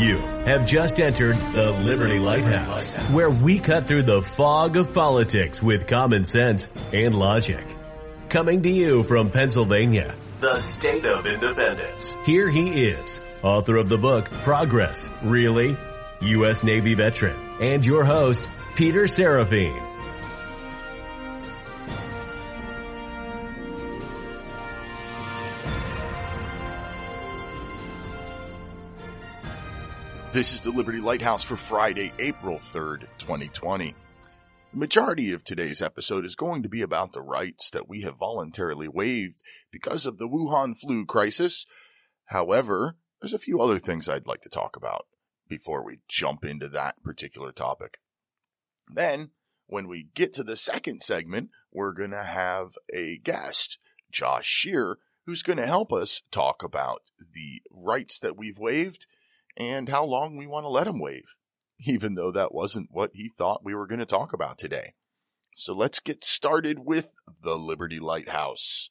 You have just entered the Liberty Lighthouse, where we cut through the fog of politics with common sense and logic. Coming to you from Pennsylvania, the state of independence. Here he is, author of the book Progress, Really? U.S. Navy veteran, and your host, Peter Serefine. This is the Liberty Lighthouse for Friday, April 3rd, 2020. The majority of today's episode is going to be about the rights that we have voluntarily waived because of the Wuhan flu crisis. However, there's a few other things I'd like to talk about before we jump into that particular topic. Then, when we get to the second segment, we're going to have a guest, Josh Shear, who's going to help us talk about the rights that we've waived and how long we want to let him wave, even though that wasn't what he thought we were going to talk about today. So let's get started with the Liberty Lighthouse.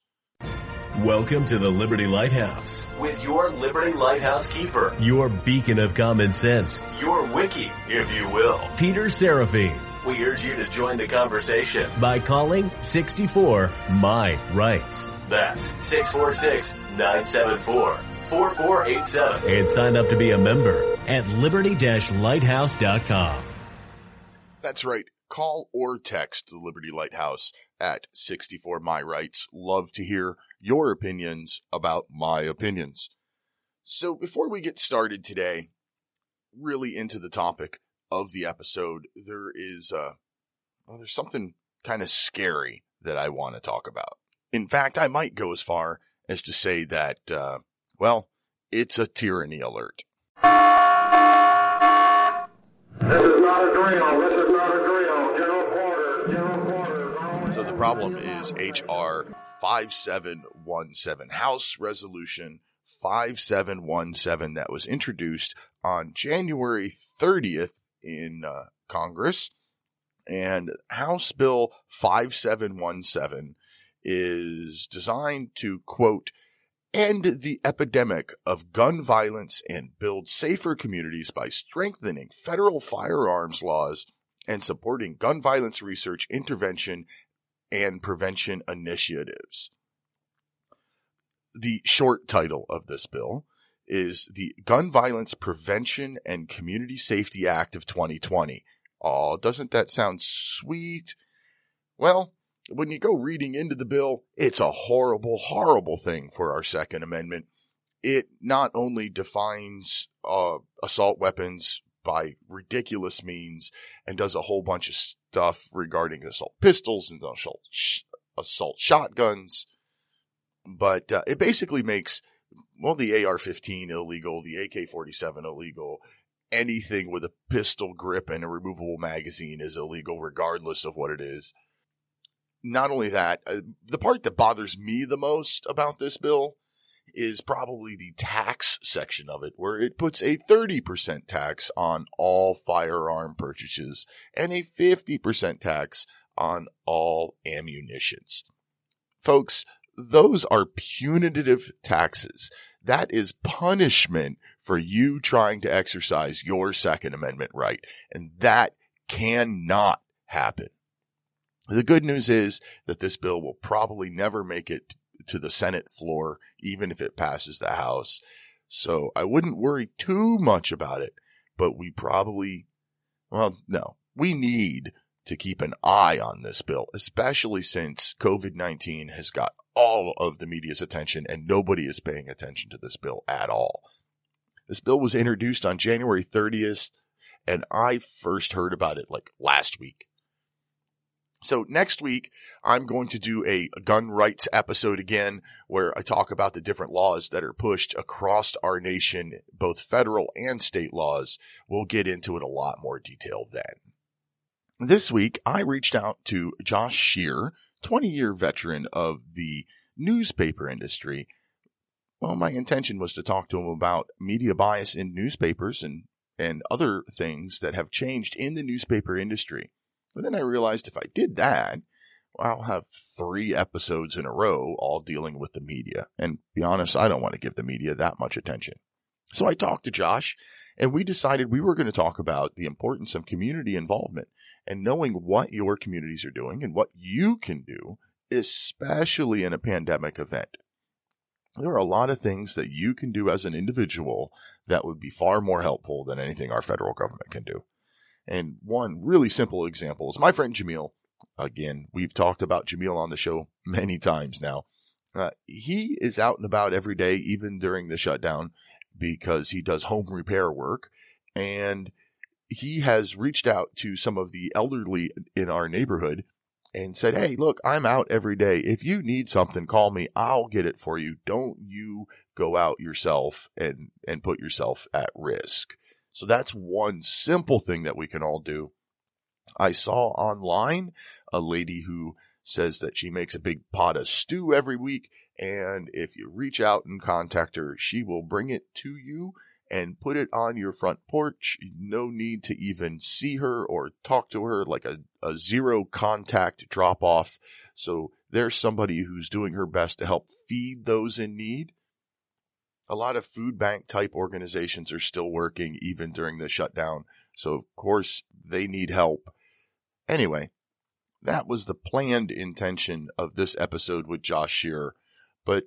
Welcome to the Liberty Lighthouse with your Liberty Lighthouse keeper, your beacon of common sense, your wiki, if you will, Peter Serefine. We urge you to join the conversation by calling 64 My Rights. That's 646 974 4487 and sign up to be a member at liberty-lighthouse.com. That's right. Call or text the Liberty Lighthouse at 64 My Rights. Love to hear your opinions about my opinions. So before we get started today, really into the topic of the episode, there is, uh, well, there's something kind of scary that I want to talk about. In fact, I might go as far as to say that, uh, well, it's a tyranny alert. This is not a drill. This is not a drill. General quarters. General quarters. So the problem is HR 5717, House Resolution 5717 that was introduced on January 30th in uh, Congress. And House Bill 5717 is designed to quote, end the epidemic of gun violence and build safer communities by strengthening federal firearms laws and supporting gun violence research, intervention, and prevention initiatives. The short title of this bill is the Gun Violence Prevention and Community Safety Act of 2020. Oh, doesn't that sound sweet? Well, when you go reading into the bill, it's a horrible, horrible thing for our Second Amendment. It not only defines uh, assault weapons by ridiculous means and does a whole bunch of stuff regarding assault pistols and assault, sh- assault shotguns, but uh, it basically makes, well, the AR-15 illegal, the AK-47 illegal, anything with a pistol grip and a removable magazine is illegal regardless of what it is not only that, uh, the part that bothers me the most about this bill is probably the tax section of it, where it puts a 30% tax on all firearm purchases and a 50% tax on all ammunitions. Folks, those are punitive taxes. That is punishment for you trying to exercise your Second Amendment right. And that cannot happen. The good news is that this bill will probably never make it to the Senate floor, even if it passes the House. So I wouldn't worry too much about it, but we probably, well, no, we need to keep an eye on this bill, especially since COVID-19 has got all of the media's attention and nobody is paying attention to this bill at all. This bill was introduced on January 30th and I first heard about it like last week. So next week, I'm going to do a gun rights episode again where I talk about the different laws that are pushed across our nation, both federal and state laws. We'll get into it a lot more detail then. This week, I reached out to Josh Shear, 20 year veteran of the newspaper industry. Well, my intention was to talk to him about media bias in newspapers and, and other things that have changed in the newspaper industry. But then I realized if I did that, I'll have three episodes in a row all dealing with the media. And be honest, I don't want to give the media that much attention. So I talked to Josh And we decided we were going to talk about the importance of community involvement and knowing what your communities are doing and what you can do, especially in a pandemic event. There are a lot of things that you can do as an individual that would be far more helpful than anything our federal government can do. And one really simple example is my friend Jamil. Again, we've talked about Jamil on the show many times now. Uh, he is out and about every day, even during the shutdown, because he does home repair work. And he has reached out to some of the elderly in our neighborhood and said, Hey, look, I'm out every day. If you need something, call me. I'll get it for you. Don't you go out yourself and, and put yourself at risk. So that's one simple thing that we can all do. I saw online a lady who says that she makes a big pot of stew every week. And if you reach out and contact her, she will bring it to you and put it on your front porch. No need to even see her or talk to her like a, a zero contact drop off. So there's somebody who's doing her best to help feed those in need. A lot of food bank type organizations are still working even during the shutdown. So of course they need help. Anyway, that was the planned intention of this episode with Josh Shearer. But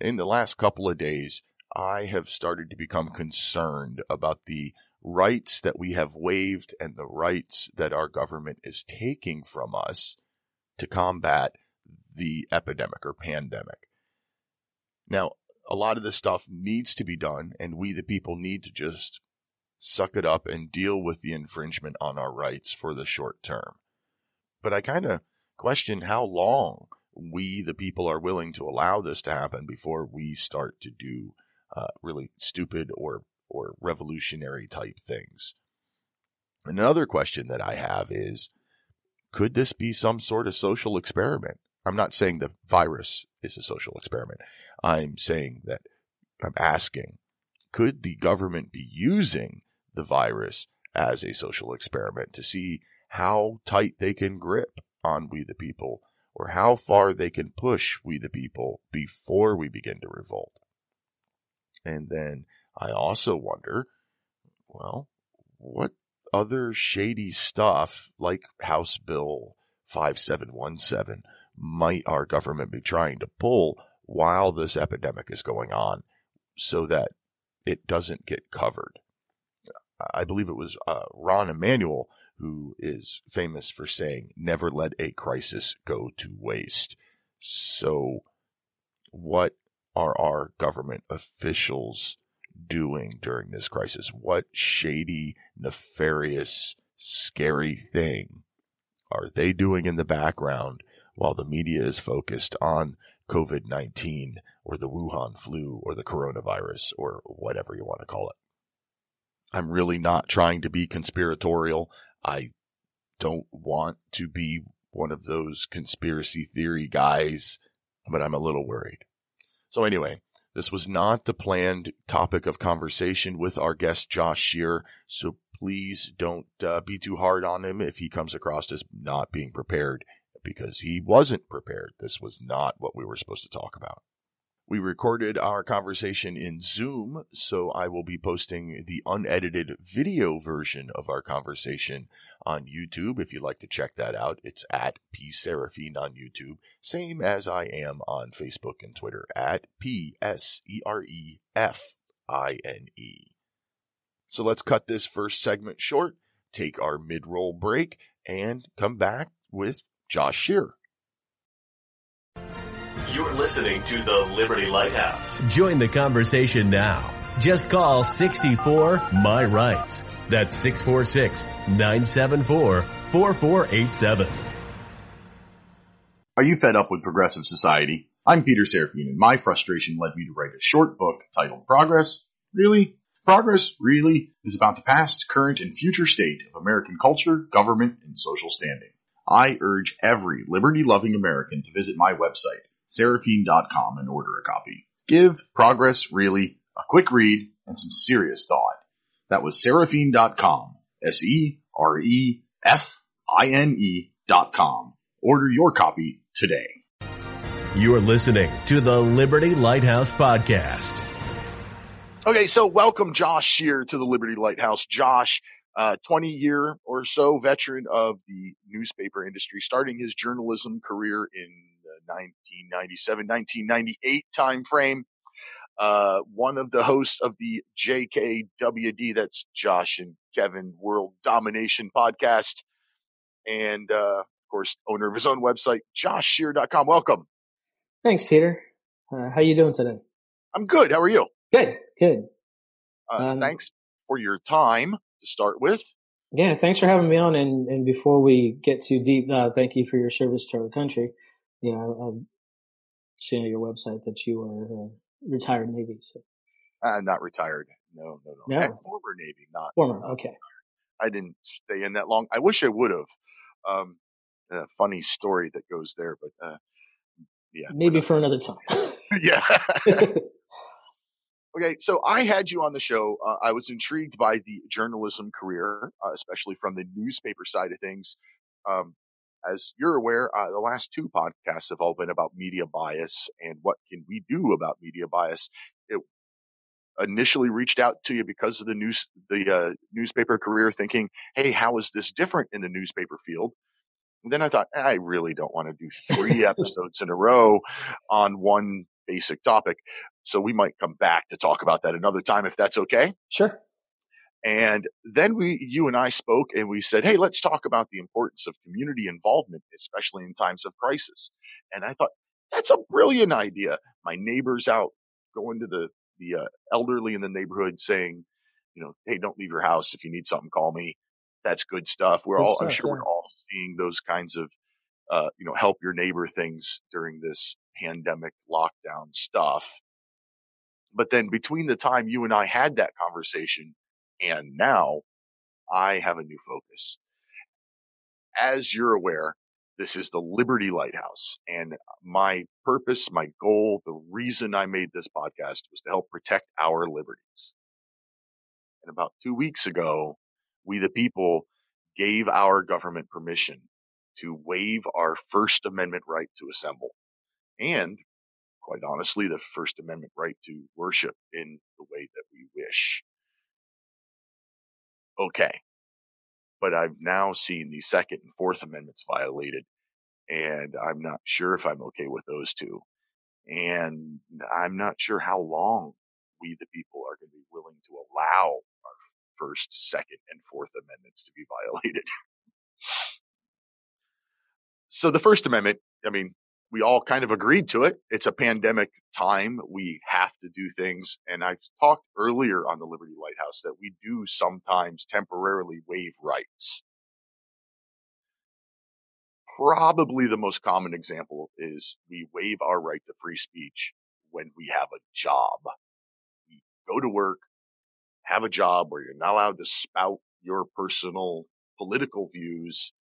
in the last couple of days, I have started to become concerned about the rights that we have waived and the rights that our government is taking from us to combat the epidemic or pandemic. Now, a lot of this stuff needs to be done and we the people need to just suck it up and deal with the infringement on our rights for the short term but I kind of question how long we, the people, are willing to allow this to happen before we start to do uh, really stupid or or revolutionary type things. Another question that I have is, could this be some sort of social experiment? I'm not saying the virus is a social experiment. I'm saying that I'm asking, could the government be using the virus as a social experiment to see how tight they can grip on we the people or how far they can push we the people before we begin to revolt. And then I also wonder, well, what other shady stuff like House Bill 5717 might our government be trying to pull while this epidemic is going on so that it doesn't get covered? I believe it was uh, Rahm Emanuel who is famous for saying, never let a crisis go to waste. So what are our government officials doing during this crisis? What shady, nefarious, scary thing are they doing in the background while the media is focused on COVID-19 or the Wuhan flu or the coronavirus or whatever you want to call it? I'm really not trying to be conspiratorial. I don't want to be one of those conspiracy theory guys, but I'm a little worried. So anyway, this was not the planned topic of conversation with our guest Josh Shear. So please don't uh, be too hard on him if he comes across as not being prepared because he wasn't prepared. This was not what we were supposed to talk about. We recorded our conversation in Zoom, so I will be posting the unedited video version of our conversation on YouTube. If you'd like to check that out, it's at P Serefine on YouTube, same as I am on Facebook and Twitter at P S E R E F I N E. So let's cut this first segment short, take our mid roll break, and come back with Josh Shear. You're listening to the Liberty Lighthouse. Join the conversation now. Just call 64 My Rights. That's 646 974 4487. Are you fed up with progressive society? I'm Peter Serefine, and my frustration led me to write a short book titled Progress. Really? Progress, really, is about the past, current, and future state of American culture, government, and social standing. I urge every liberty loving American to visit my website Serefine.com and order a copy. Give Progress Really a quick read and some serious thought. That was Serefine.com. S-E-R-E-F-I-N-E dot com. Order your copy today. You're listening to the Liberty Lighthouse Podcast. Okay, so welcome Josh Shear to the Liberty Lighthouse. Josh, uh, 20 year or so veteran of the newspaper industry, starting his journalism career in the 1997, 1998 timeframe. Uh, one of the hosts of the JKWD, that's Josh and Kevin World Domination podcast. And, uh, of course, owner of his own website, joshshear.com. Welcome. Thanks, Peter. Uh, how you doing today? I'm good. How are you? Good, good. Uh, um, thanks for your time to start with. Yeah, thanks for having me on. And, and before we get too deep, uh, thank you for your service to our country. You know, I'm seeing on your website that you are uh, retired Navy. So. Uh, not retired. No, no, no. no. former Navy, not former. Okay. I didn't stay in that long. I wish I would have. Um, a funny story that goes there, but uh, yeah, maybe for another time. yeah. Okay, so I had you on the show. Uh, I was intrigued by the journalism career, uh, especially from the newspaper side of things. Um, as you're aware, uh, the last two podcasts have all been about media bias and what can we do about media bias. It initially reached out to you because of the news, the uh, newspaper career, thinking, "Hey, how is this different in the newspaper field?" And then I thought, I really don't want to do three episodes in a row on one basic topic. So we might come back to talk about that another time if that's okay. Sure. And then we, you and I spoke and we said, Hey, let's talk about the importance of community involvement, especially in times of crisis. And I thought that's a brilliant idea. My neighbors out going to the, the uh, elderly in the neighborhood saying, you know, Hey, don't leave your house. If you need something, call me. That's good stuff. We're good all, stuff, I'm sure yeah. we're all seeing those kinds of, uh, you know, help your neighbor things during this pandemic lockdown stuff. But then between the time you and I had that conversation and now, I have a new focus. As you're aware, this is the Liberty Lighthouse and my purpose, my goal, the reason I made this podcast was to help protect our liberties. And about two weeks ago, we the people gave our government permission to waive our First Amendment right to assemble and quite honestly, the First Amendment right to worship in the way that we wish. Okay. But I've now seen the Second and Fourth Amendments violated, and I'm not sure if I'm okay with those two. And I'm not sure how long we, the people, are going to be willing to allow our First, Second, and Fourth Amendments to be violated. So the First Amendment, I mean, we all kind of agreed to it. It's a pandemic time. We have to do things. And I talked earlier on the Liberty Lighthouse that we do sometimes temporarily waive rights. Probably the most common example is we waive our right to free speech when we have a job. We go to work, have a job where you're not allowed to spout your personal political views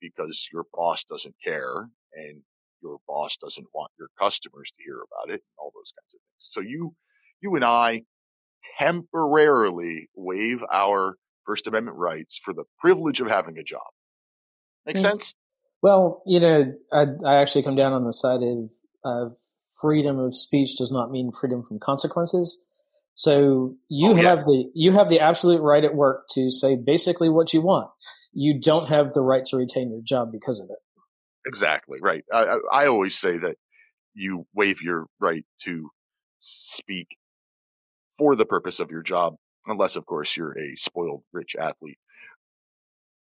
because your boss doesn't care and your boss doesn't want your customers to hear about it and all those kinds of things. So you, you and I temporarily waive our First Amendment rights for the privilege of having a job. Make mm. sense? Well, you know, I, I actually come down on the side of, of freedom of speech does not mean freedom from consequences. So you oh, have the you have the absolute right at work to say basically what you want. You don't have the right to retain your job because of it. Exactly right. I, I always say that you waive your right to speak for the purpose of your job, unless of course you're a spoiled rich athlete.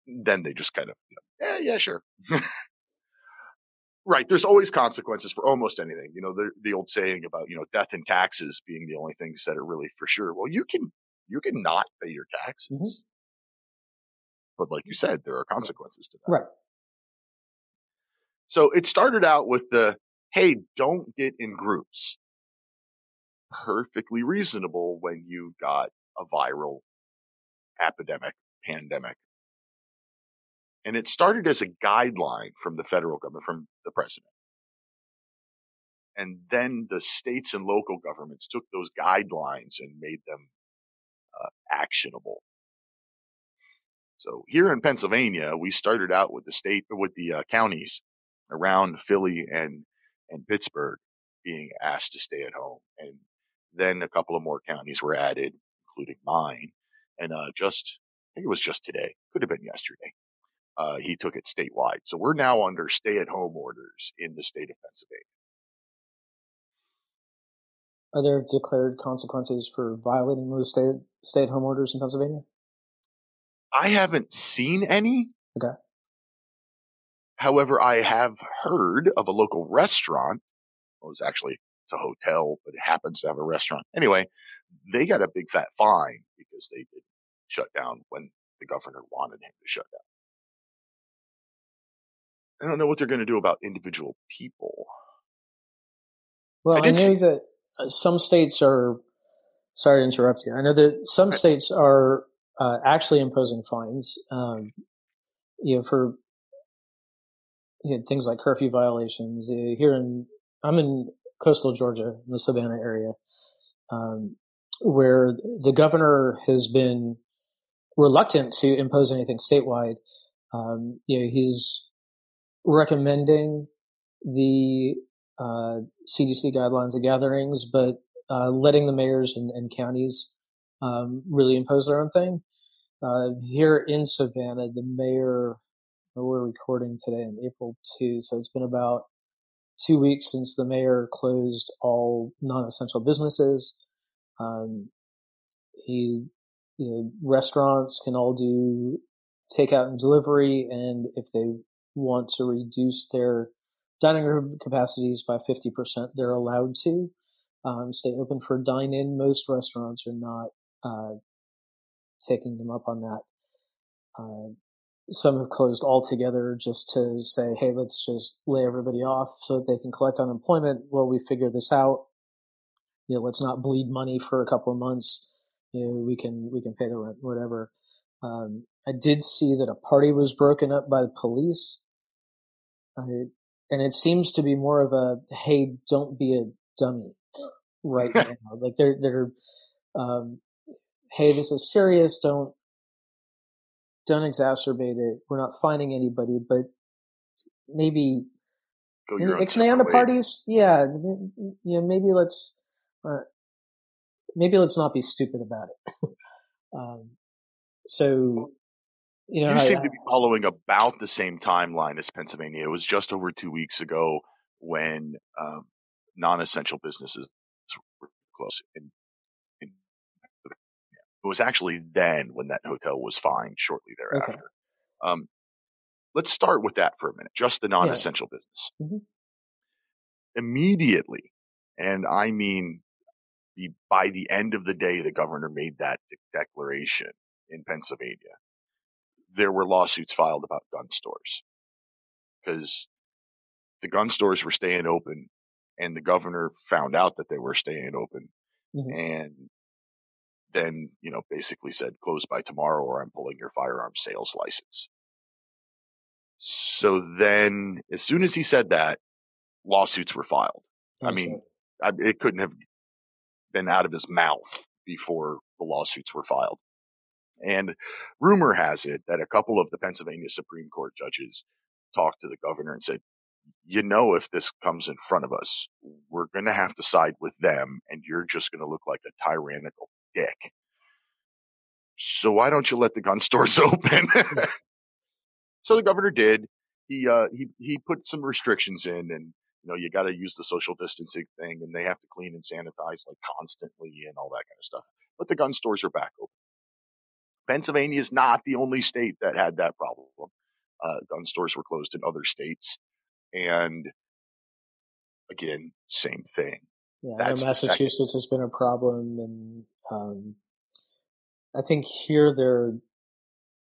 Then they just kind of, you know, yeah, yeah, sure. right. There's always consequences for almost anything. You know, the, the old saying about, you know, death and taxes being the only things that are really for sure. Well, you can, you can not pay your taxes. Mm-hmm. But like you said, there are consequences to that. Right. So it started out with the, hey, don't get in groups. Perfectly reasonable when you got a viral epidemic, pandemic. And it started as a guideline from the federal government, from the president. And then the states and local governments took those guidelines and made them uh, actionable. So here in Pennsylvania, we started out with the state, with the uh, counties around Philly and and Pittsburgh being asked to stay at home. And then a couple of more counties were added, including mine. And uh, just, I think it was just today, could have been yesterday. Uh, he took it statewide. So we're now under stay-at-home orders in the state of Pennsylvania. Are there declared consequences for violating those stay stay-at-home orders in Pennsylvania? I haven't seen any. Okay. However, I have heard of a local restaurant. It was actually it's a hotel, but it happens to have a restaurant. Anyway, they got a big fat fine because they did shut down when the governor wanted him to shut down. I don't know what they're going to do about individual people. Well, I, I know that uh, some states are. Sorry to interrupt you. I know that some states are uh, actually imposing fines. Um, you know, for you know, things like curfew violations. Uh, here in, I'm in coastal Georgia, in the Savannah area, um, where the governor has been reluctant to impose anything statewide. Um, you know, he's recommending the uh, CDC guidelines of gatherings, but uh, letting the mayors and, and counties um, really impose their own thing. Uh, here in Savannah, the mayor, we're recording today in April 2, so it's been about two weeks since the mayor closed all non-essential businesses. Um, he, you know, restaurants can all do takeout and delivery, and if they want to reduce their dining room capacities by 50%, they're allowed to um, stay open for dine-in. Most restaurants are not uh, taking them up on that. Uh, some have closed altogether just to say, hey, let's just lay everybody off so that they can collect unemployment while we figure this out. You know, let's not bleed money for a couple of months. You know, we can we can pay the rent, whatever. Um, I did see that a party was broken up by the police, uh, and it seems to be more of a hey, don't be a dummy right now. Like they're they're um, hey, this is serious. Don't don't exacerbate it. We're not finding anybody, but maybe expand the parties. Yeah, yeah. Maybe let's uh, maybe let's not be stupid about it. um, so you know, you seem to be following about the same timeline as Pennsylvania. It was just over two weeks ago when um, non-essential businesses were closed in it was actually then when that hotel was fined shortly thereafter. Okay. Um, let's start with that for a minute, just the non-essential yeah. business. Mm-hmm. Immediately, and I mean by the end of the day the governor made that declaration in Pennsylvania, there were lawsuits filed about gun stores because the gun stores were staying open and the governor found out that they were staying open mm-hmm. and then, you know, basically said close by tomorrow or I'm pulling your firearm sales license. So then as soon as he said that, lawsuits were filed. Okay. I mean, I, it couldn't have been out of his mouth before the lawsuits were filed. And rumor has it that a couple of the Pennsylvania Supreme Court judges talked to the governor and said, you know, if this comes in front of us, we're going to have to side with them and you're just going to look like a tyrannical dick. So why don't you let the gun stores open? so the governor did. He, uh, he, he put some restrictions in and, you know, you got to use the social distancing thing and they have to clean and sanitize like constantly and all that kind of stuff. But the gun stores are back open. Pennsylvania is not the only state that had that problem. Uh, gun stores were closed in other states. And again, same thing. Yeah, Massachusetts has been a problem, and um, I think here they're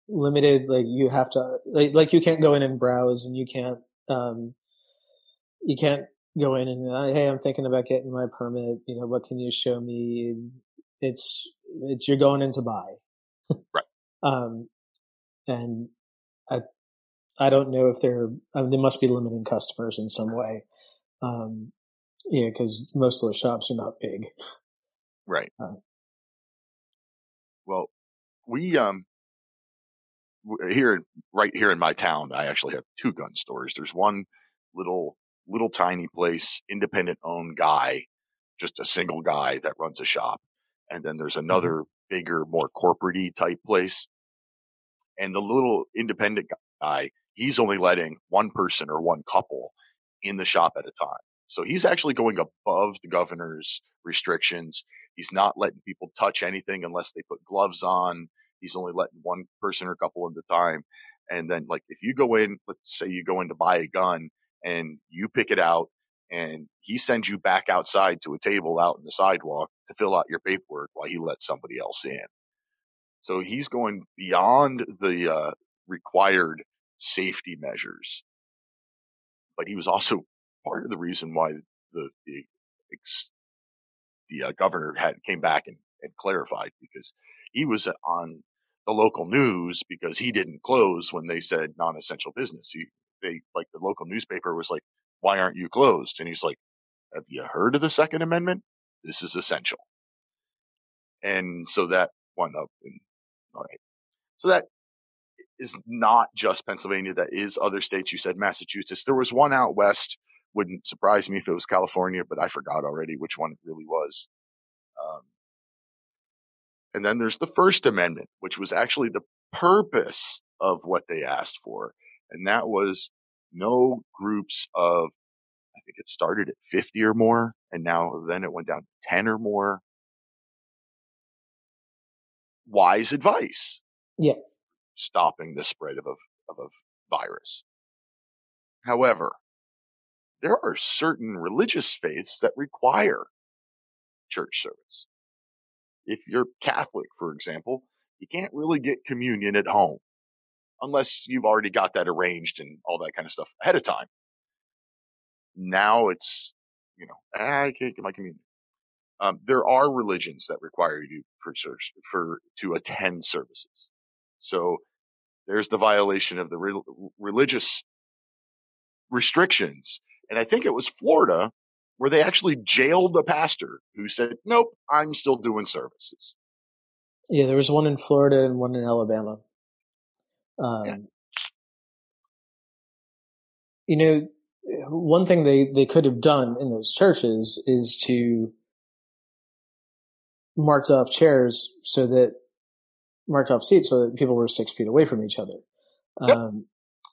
limited. Like you have to, like, like you can't go in and browse, and you can't, um, you can't go in and uh, hey, I'm thinking about getting my permit. You know, what can you show me? It's it's you're going in to buy, right? um, and I I don't know if they're I mean, they must be limiting customers in some way. Um, yeah, because most of the shops are not big. Right. Uh, well, we um here right here in my town, I actually have two gun stores. There's one little little tiny place, independent owned guy just a single guy that runs a shop. And then there's another bigger, more corporate type place. And the little independent guy, he's only letting one person or one couple in the shop at a time. So he's actually going above the governor's restrictions. He's not letting people touch anything unless they put gloves on. He's only letting one person or couple at a time. And then like if you go in, let's say you go in to buy a gun and you pick it out and he sends you back outside to a table out in the sidewalk to fill out your paperwork while he lets somebody else in. So he's going beyond the uh, required safety measures. But he was also part of the reason why the the, the uh, governor had came back and, and clarified because he was on the local news because he didn't close when they said non-essential business. He they like the local newspaper was like, "Why aren't you closed?" And he's like, "Have you heard of the Second Amendment? This is essential." And so that went up. And all right, so that is not just Pennsylvania. That is other states. You said Massachusetts. There was one out west. Wouldn't surprise me if it was California, but I forgot already which one it really was. Um, and then there's the First Amendment, which was actually the purpose of what they asked for. And that was no groups of, I think it started at 50 or more, and now then it went down to 10 or more. Wise advice. Yeah. Stopping the spread of a, of a virus. However, there are certain religious faiths that require church service. If you're Catholic, for example, you can't really get communion at home unless you've already got that arranged and all that kind of stuff ahead of time. Now it's, you know, I can't get my communion. Um, there are religions that require you for church, for to attend services. So there's the violation of the re- religious restrictions. And I think it was Florida where they actually jailed a pastor who said, nope, I'm still doing services. Yeah, there was one in Florida and one in Alabama. Um, yeah. You know, one thing they, they could have done in those churches is to marked off chairs so that marked off seats so that people were six feet away from each other. Yep. Um,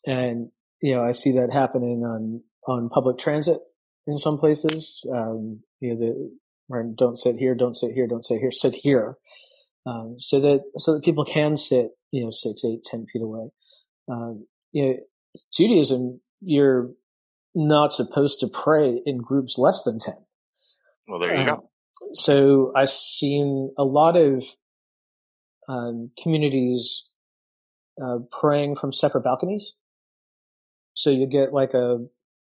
and you know, I see that happening on on public transit in some places. Um, you know, the don't sit here, don't sit here, don't sit here, sit here, um, so that so that people can sit, you know, six, eight, ten feet away. Um, you know, Judaism, you're not supposed to pray in groups less than ten. Well, there you go. Um, so I've seen a lot of um, communities uh, praying from separate balconies. So you get like a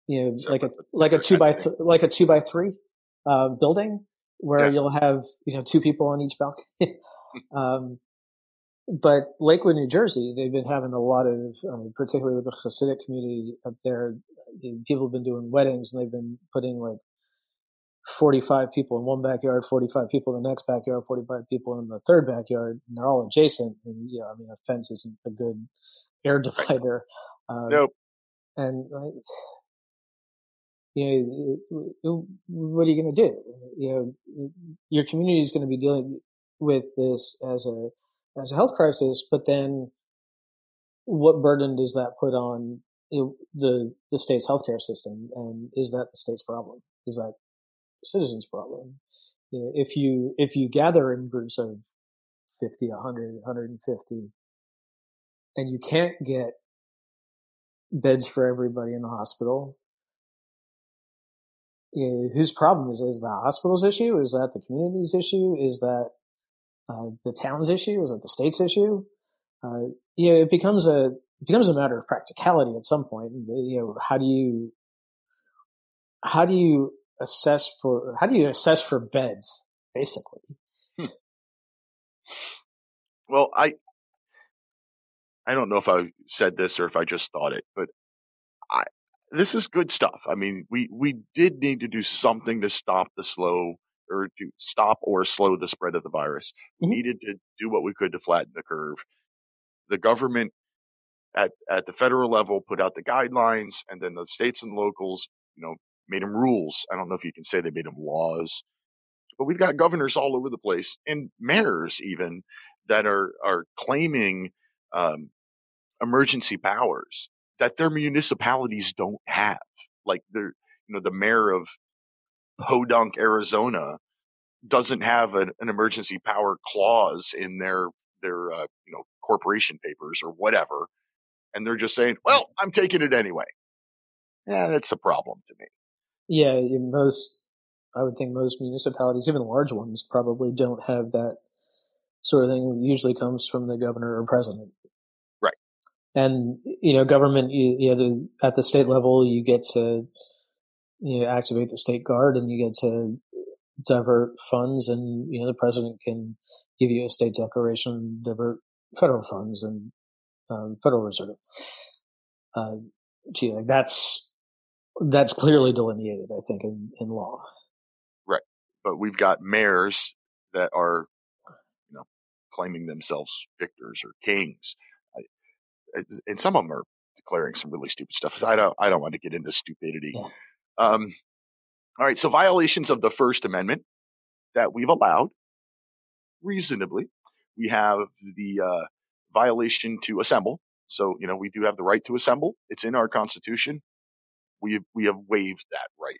you know, like a like a two by th- like a two by three uh, building where yeah. you'll have you know two people on each balcony. um, but Lakewood, New Jersey, they've been having a lot of, uh, particularly with the Hasidic community up there. People have been doing weddings, and they've been putting like 45 people in one backyard, 45 people in the next backyard, 45 people in the third backyard, and they're all adjacent. And, you know, I mean, a fence isn't a good air divider. Um, nope. And you know, what are you going to do? You know, your community is going to be dealing with this as a as a health crisis, but then what burden does that put on the the state's healthcare system? And is that the state's problem? Is that citizens' problem? You know, if you if you gather in groups of 50, 100, 150, and you can't get beds for everybody in the hospital, whose problem is is the hospital's issue? Is that the community's issue? Is that uh, the town's issue? Is it the state's issue? Uh, you know, it becomes a it becomes a matter of practicality at some point. You know, how do you how do you assess for how do you assess for beds basically? Hmm. Well, I I don't know if I said this or if I just thought it, but I this is good stuff. I mean, we, we did need to do something to stop the slow or to stop or slow the spread of the virus. We mm-hmm. needed to do what we could to flatten the curve. The government at, at the federal level put out the guidelines and then the states and locals, you know, made them rules. I don't know if you can say they made them laws, but we've got governors all over the place and mayors even that are are claiming um, emergency powers that their municipalities don't have. Like they're, you know, the mayor of Podunk, Arizona doesn't have an, an emergency power clause in their, their, uh, you know, corporation papers or whatever. And they're just saying, well, I'm taking it anyway. Yeah, that's a problem to me. Yeah, most, I would think most municipalities, even large ones, probably don't have that sort of thing. It usually comes from the governor or president right? and you know government you, you know the, at the state level you get to you know activate the state guard and you get to divert funds and you know the president can give you a state declaration divert federal funds and um, federal reserve uh, gee, like that's that's clearly delineated i think in, in law right but we've got mayors that are you know claiming themselves victors or kings and some of them are declaring some really stupid stuff. I don't, I don't want to get into stupidity. Yeah. Um, all right. So violations of the First Amendment that we've allowed reasonably. We have the uh, violation to assemble. So you know we do have the right to assemble. It's in our Constitution. We we have waived that right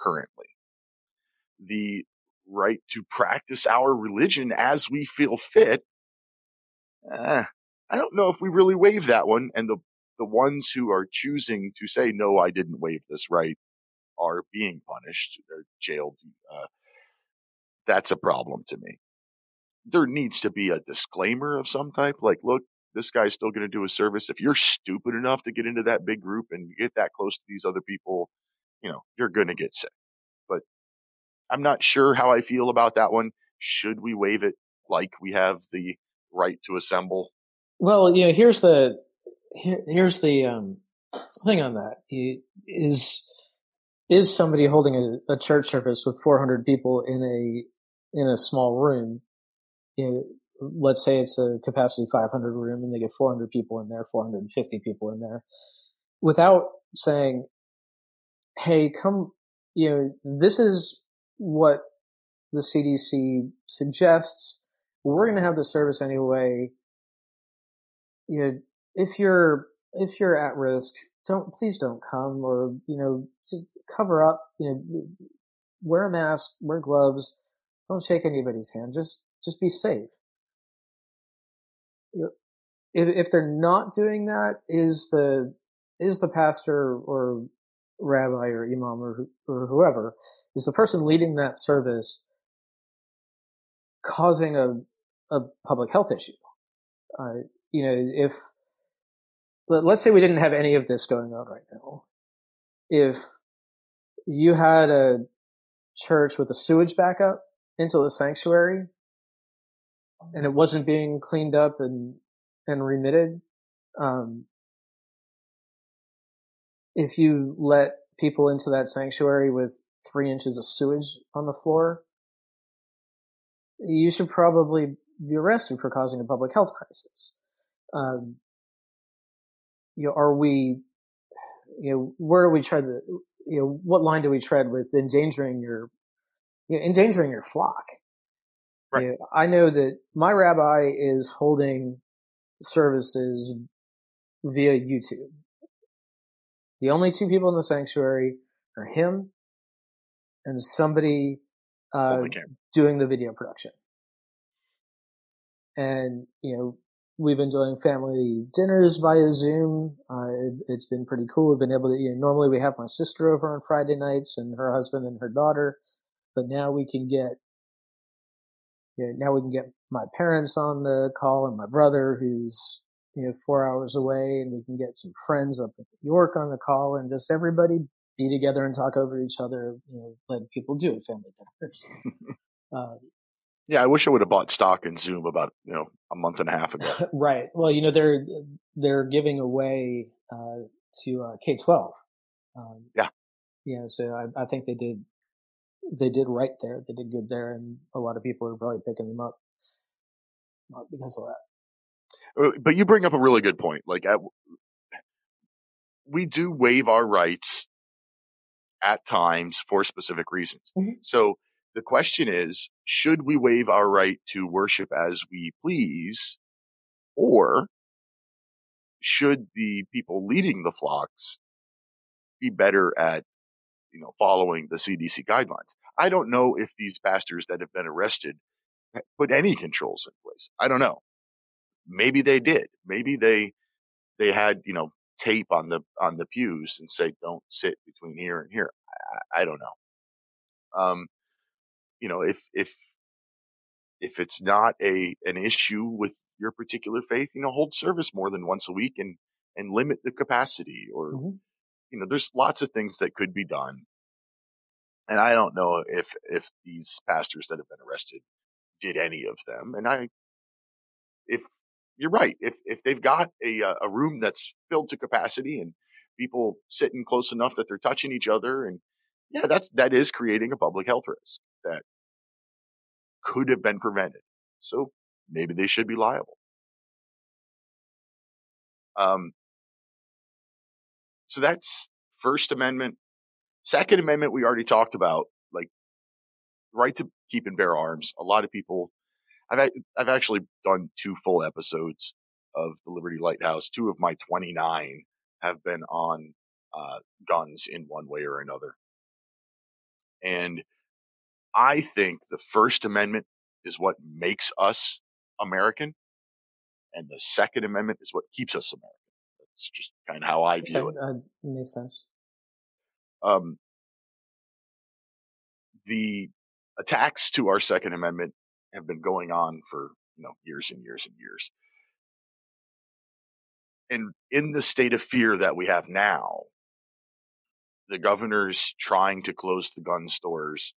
currently. The right to practice our religion as we feel fit. Eh, I don't know if we really waive that one. And the, the ones who are choosing to say, no, I didn't waive this right are being punished. They're jailed. Uh, that's a problem to me. There needs to be a disclaimer of some type. Like, look, this guy's still going to do a service. If you're stupid enough to get into that big group and get that close to these other people, you know, you're going to get sick. But I'm not sure how I feel about that one. Should we waive it like we have the right to assemble? Well, you know, here's the here, here's the um, thing on that is is somebody holding a, a, church service with 400 people in a in a small room. You know, let's say it's a capacity 500 room, and they get 400 people in there, 450 people in there, without saying, "Hey, come." You know, this is what the CDC suggests. We're going to have the service anyway you know, if you're if you're at risk, don't please don't come or you know just cover up. You know, wear a mask, wear gloves, don't shake anybody's hand. Just just be safe. If if they're not doing that, is the is the pastor or rabbi or imam or, or whoever is the person leading that service causing a a public health issue? Uh, you know, if let's say we didn't have any of this going on right now, if you had a church with a sewage backup into the sanctuary and it wasn't being cleaned up and and remitted, um, if you let people into that sanctuary with three inches of sewage on the floor, you should probably be arrested for causing a public health crisis. Um, you know, are we, you know, where do we tread the, you know, what line do we tread with endangering your, you know, endangering your flock? Right. You know, I know that my rabbi is holding services via YouTube. The only two people in the sanctuary are him and somebody uh, doing the video production. And, you know, we've been doing family dinners via Zoom. Uh, it, has been pretty cool. We've been able to, you know, normally we have my sister over on Friday nights and her husband and her daughter, but now we can get, you know, now we can get my parents on the call and my brother who's, you know, four hours away and we can get some friends up in New York on the call and just everybody be together and talk over each other, you know, let people do it, family dinners. uh, yeah, I wish I would have bought stock in Zoom about you know a month and a half ago. right. Well, you know they're they're giving away uh, to uh, K twelve. Um, yeah. Yeah. So I, I think they did they did right there. They did good there, and a lot of people are probably picking them up because of that. Uh, but you bring up a really good point. Like, at, we do waive our rights at times for specific reasons. Mm-hmm. So the question is, should we waive our right to worship as we please or should the people leading the flocks be better at, you know, following the CDC guidelines? I don't know if these pastors that have been arrested put any controls in place. I don't know. Maybe they did. Maybe they, they had, you know, tape on the, on the pews and say, don't sit between here and here. I, I don't know. Um, you know, if, if, if it's not a, an issue with your particular faith, you know, hold service more than once a week and, and limit the capacity or, mm-hmm. you know, there's lots of things that could be done. And I don't know if, if these pastors that have been arrested did any of them. And I, if you're right, if, if they've got a, uh, a room that's filled to capacity and people sitting close enough that they're touching each other and yeah, that's, that is creating a public health risk that could have been prevented. So maybe they should be liable. Um, so that's First Amendment. Second Amendment, we already talked about, like right to keep and bear arms. A lot of people, I've I've actually done two full episodes of the Liberty Lighthouse. Two of my 29 have been on uh, guns in one way or another, and I think the First Amendment is what makes us American, and the Second Amendment is what keeps us American. That's just kind of how I view okay, it. Uh, makes sense. Um, the attacks to our Second Amendment have been going on for you know years and years and years. And in the state of fear that we have now, the governor's trying to close the gun stores.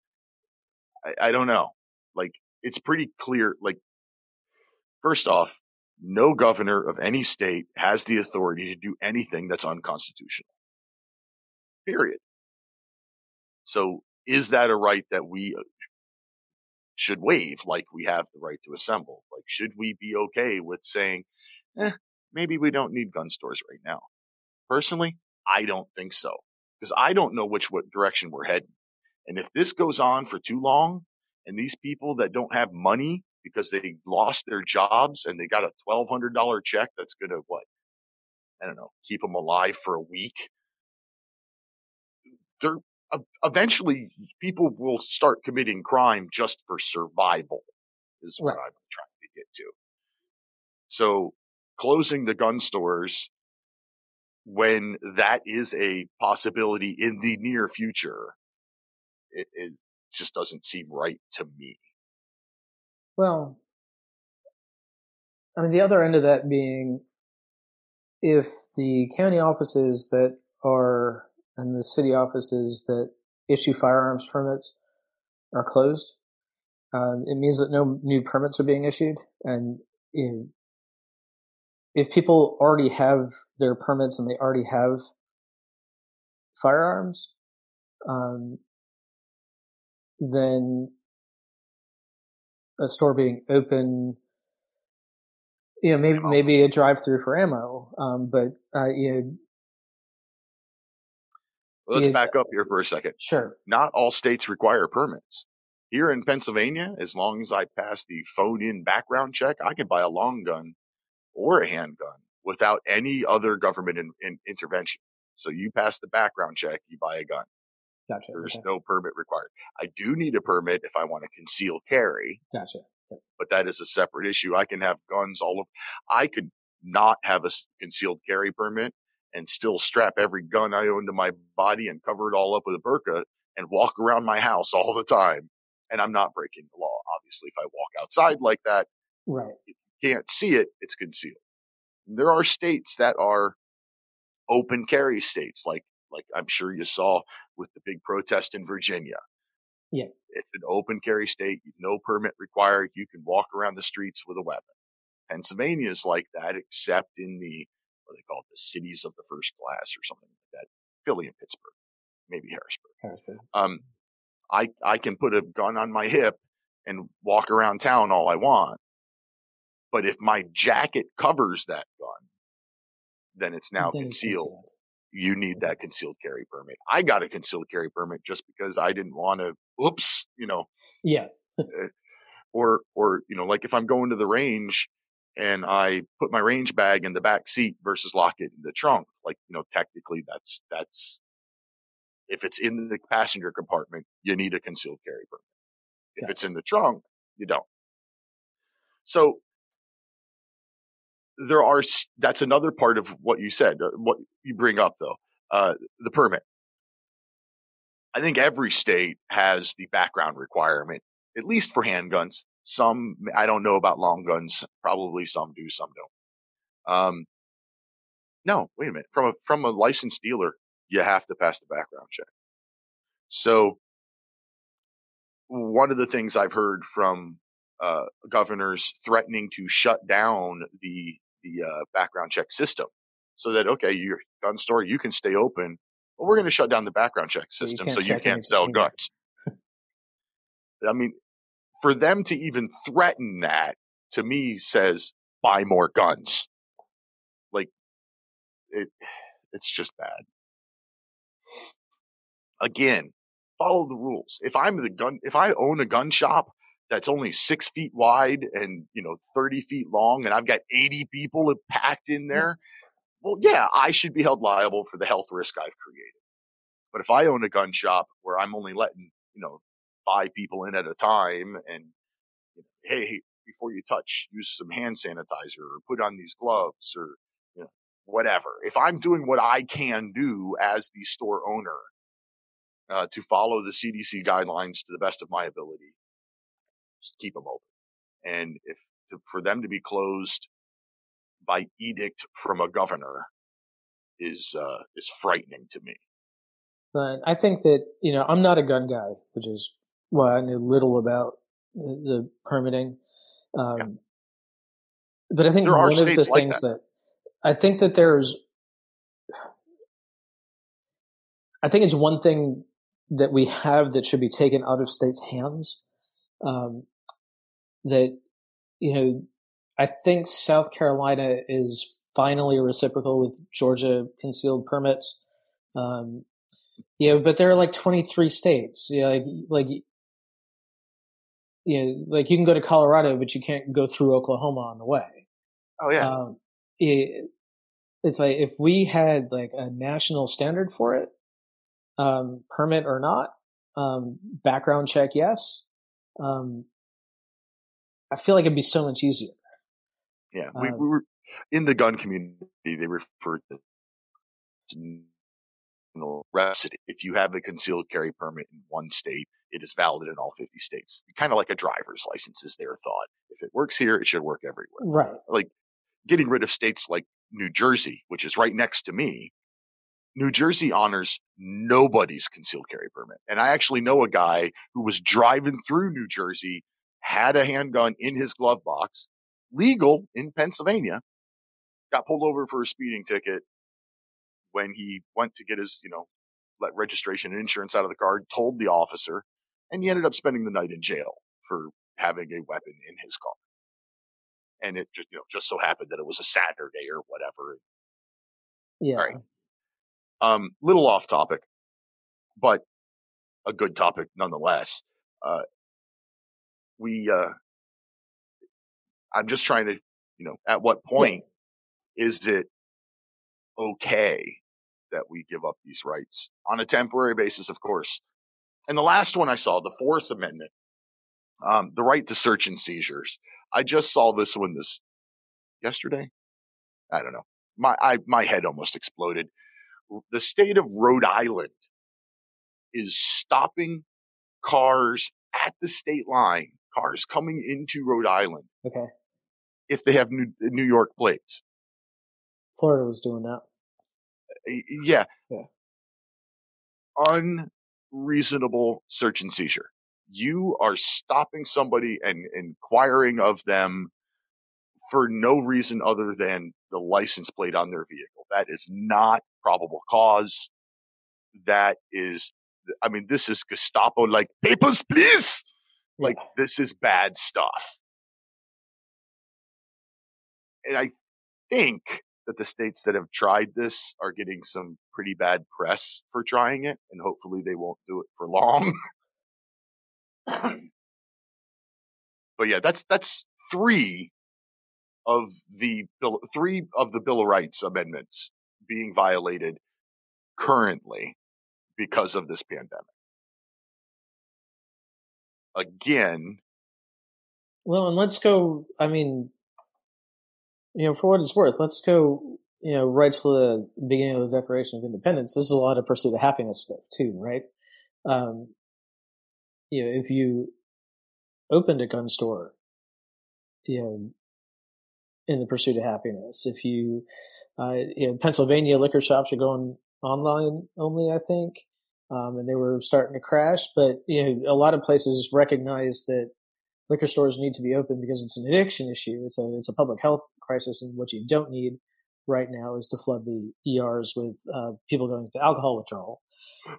I, I don't know. Like it's pretty clear. Like first off, no governor of any state has the authority to do anything that's unconstitutional. Period. So is that a right that we uh, should waive like we have the right to assemble? Like, should we be okay with saying, eh, maybe we don't need gun stores right now? Personally, I don't think so because I don't know which what direction we're heading. And if this goes on for too long and these people that don't have money because they lost their jobs and they got a $1,200 check that's going to what? I don't know, keep them alive for a week. They're eventually people will start committing crime just for survival is what right. I'm trying to get to. So closing the gun stores when that is a possibility in the near future, it, it just doesn't seem right to me. Well, I mean, the other end of that being if the county offices that are and the city offices that issue firearms permits are closed. Um, it means that no new permits are being issued, and if people already have their permits and they already have firearms, um, then a store being open, you know, maybe maybe a drive-through for ammo, um, but uh, you know, let's back up here for a second. Sure. Not all states require permits. Here in Pennsylvania, as long as I pass the phone in background check, I can buy a long gun or a handgun without any other government in, in intervention. So you pass the background check, you buy a gun. Gotcha. There's okay. no permit required. I do need a permit if I want to conceal carry. Gotcha. But that is a separate issue. I can have guns all of, I could not have a concealed carry permit and still strap every gun I own to my body and cover it all up with a burqa and walk around my house all the time. And I'm not breaking the law. Obviously, if I walk outside like that, right. Can't see it, it's concealed. There are states that are open carry states, like, like I'm sure you saw with the big protest in Virginia. Yeah. It's an open carry state. No permit required. You can walk around the streets with a weapon. Pennsylvania is like that, except in the what they call it, the cities of the first class or something like that. Philly and Pittsburgh, maybe Harrisburg. Harrisburg. Um, I, I can put a gun on my hip and walk around town all I want. But if my jacket covers that gun, then it's now then concealed. It's you need that concealed carry permit. I got a concealed carry permit just because I didn't want to oops, you know. Yeah. Eh, or, or, you know, like if I'm going to the range and I put my range bag in the back seat versus lock it in the trunk, like, you know, technically that's, that's, if it's in the passenger compartment, you need a concealed carry permit. If yeah. it's in the trunk, you don't. So there are, that's another part of what you said, uh, what you bring up though, uh, the permit. I think every state has the background requirement, at least for handguns. Some, I don't know about long guns. Probably some do, some don't. Um, no, wait a minute. From a, from a licensed dealer, you have to pass the background check. So one of the things I've heard from uh, governors threatening to shut down the the uh, background check system so that okay, your gun store you can stay open, but we're going to shut down the background check system so you can't, so you can't sell guns. I mean, for them to even threaten that to me says buy more guns. Like it, it's just bad. Again, follow the rules. If I'm the gun, if I own a gun shop that's only six feet wide and, you know, 30 feet long and I've got 80 people packed in there, well, yeah, I should be held liable for the health risk I've created. But if I own a gun shop where I'm only letting, you know, five people in at a time and, you know, hey, before you touch, use some hand sanitizer or put on these gloves or, you know, whatever. If I'm doing what I can do as the store owner uh, to follow the CDC guidelines to the best of my ability, just keep them open. And if to, for them to be closed by edict from a governor is uh, is frightening to me. But I think that you know I'm not a gun guy, which is why I knew little about the, the permitting. Um, yeah. But I think there one of the like things that. that I think that there's, I think it's one thing that we have that should be taken out of states' hands. Um, that you know, I think South Carolina is finally reciprocal with Georgia concealed permits. Um, yeah, but there are like 23 states. Yeah, like, like, yeah, like you can go to Colorado, but you can't go through Oklahoma on the way. Oh yeah. Um, it, it's like if we had like a national standard for it, um, permit or not, um, background check, yes. Um, I feel like it'd be so much easier. Yeah, we, um, we were in the gun community. They refer to know, If you have a concealed carry permit in one state, it is valid in all 50 states. Kind of like a driver's license is their thought. If it works here, it should work everywhere. Right. Like getting rid of states like New Jersey, which is right next to me, New Jersey honors nobody's concealed carry permit. And I actually know a guy who was driving through New Jersey, had a handgun in his glove box, legal in Pennsylvania, got pulled over for a speeding ticket when he went to get his, you know, let registration and insurance out of the car, told the officer, and he ended up spending the night in jail for having a weapon in his car. And it just, you know, just so happened that it was a Saturday or whatever. Yeah. Right. Um, little off topic, but a good topic nonetheless. Uh, we, uh, I'm just trying to, you know, at what point yeah. is it okay that we give up these rights on a temporary basis, of course? And the last one I saw, the Fourth Amendment, um, the right to search and seizures. I just saw this one this yesterday. I don't know. My, I, my head almost exploded the state of Rhode Island is stopping cars at the state line, cars coming into Rhode Island. Okay. If they have New, New York plates. Florida was doing that. Yeah. Yeah. Unreasonable search and seizure. You are stopping somebody and inquiring of them for no reason other than the license plate on their vehicle. That is not probable cause. That is, I mean, this is Gestapo like papers, please. Like this is bad stuff. And I think that the states that have tried this are getting some pretty bad press for trying it and hopefully they won't do it for long. but yeah, that's that's three of the bill, three of the Bill of Rights amendments being violated currently because of this pandemic. Again. Well, and let's go. I mean, you know, for what it's worth, let's go. You know, right to the beginning of the Declaration of Independence. This is a lot of pursuit of happiness stuff too, right? Um, you know, if you opened a gun store, you know, in the pursuit of happiness, if you, uh, you know, Pennsylvania liquor shops are going online only, I think, um, and they were starting to crash. But you know, a lot of places recognize that liquor stores need to be open because it's an addiction issue. It's a it's a public health crisis, and what you don't need right now is to flood the ERs with uh, people going to alcohol withdrawal.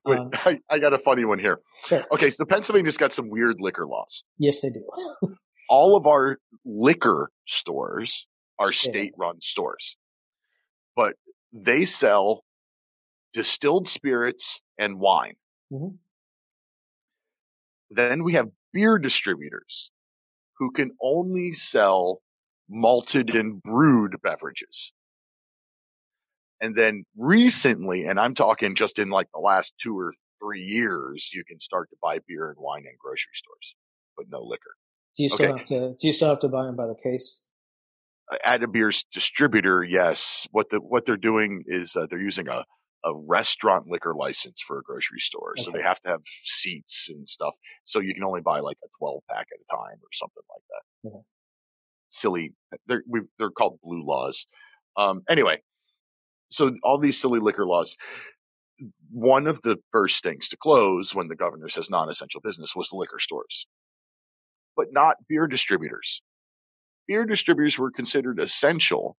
Wait, um, I, I, got a funny one here. Sure. Okay, so Pennsylvania's got some weird liquor laws. Yes, they do. All of our liquor stores are state-run stores, but they sell distilled spirits and wine. Mm-hmm. Then we have beer distributors who can only sell malted and brewed beverages. And then recently, and I'm talking just in like the last two or three years, you can start to buy beer and wine in grocery stores, but no liquor. Do you still okay. have to? Do you still have to buy them by the case? At a beer's distributor, yes. What the what they're doing is uh, they're using a a restaurant liquor license for a grocery store, okay. so they have to have seats and stuff. So you can only buy like a 12 pack at a time or something like that. Okay. Silly. They're they're called blue laws. Um, anyway, so all these silly liquor laws. One of the first things to close when the governor says non-essential business was the liquor stores, but not beer distributors. Beer distributors were considered essential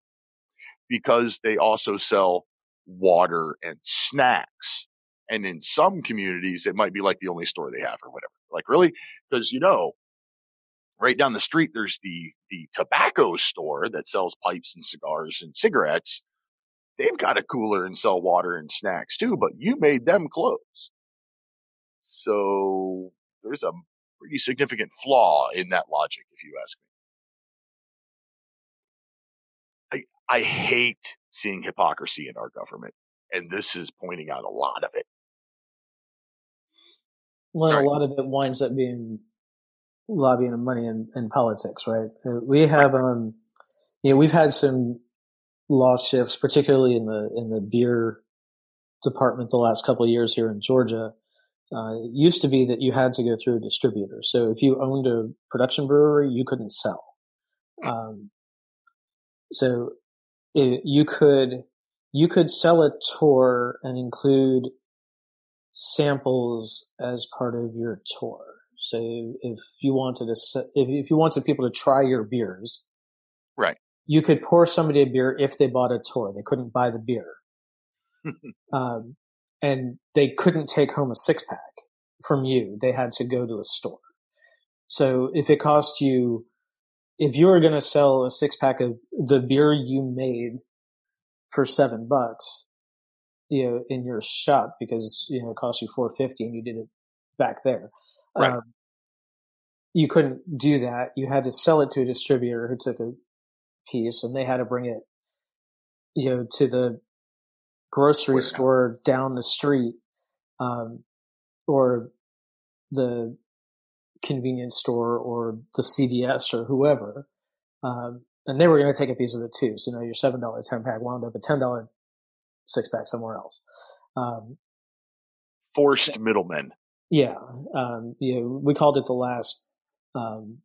because they also sell water and snacks. And in some communities, it might be like the only store they have or whatever. Like really? Because you know, right down the street, there's the, the tobacco store that sells pipes and cigars and cigarettes they've got a cooler and sell water and snacks too, but you made them close. So there's a pretty significant flaw in that logic, if you ask me. I, hate seeing hypocrisy in our government, and this is pointing out a lot of it. Well, right. a lot of it winds up being lobbying and money in, in politics, right? Uh, we have, right. um, you know, we've had some law shifts, particularly in the in the beer department the last couple of years here in Georgia. Uh, it used to be that you had to go through a distributor. So if you owned a production brewery, you couldn't sell. Um, so it, you could you could sell a tour and include samples as part of your tour. So if you wanted to, if, if you wanted people to try your beers, right? you could pour somebody a beer if they bought a tour. They couldn't buy the beer. um, and they couldn't take home a six pack from you. They had to go to the store. So if it cost you, if you were going to sell a six pack of the beer you made for seven bucks, you know, in your shop because, you know, it cost you 450 and you did it back there. Right. Um, you couldn't do that. You had to sell it to a distributor who took a piece and they had to bring it, you know, to the grocery store down the street, um, or the convenience store or the CVS or whoever. Um, and they were going to take a piece of it too. So now your $7 10 pack wound up a $10 six pack somewhere else. Um, Forced middlemen. Yeah. Um, you know, we called it the last, um,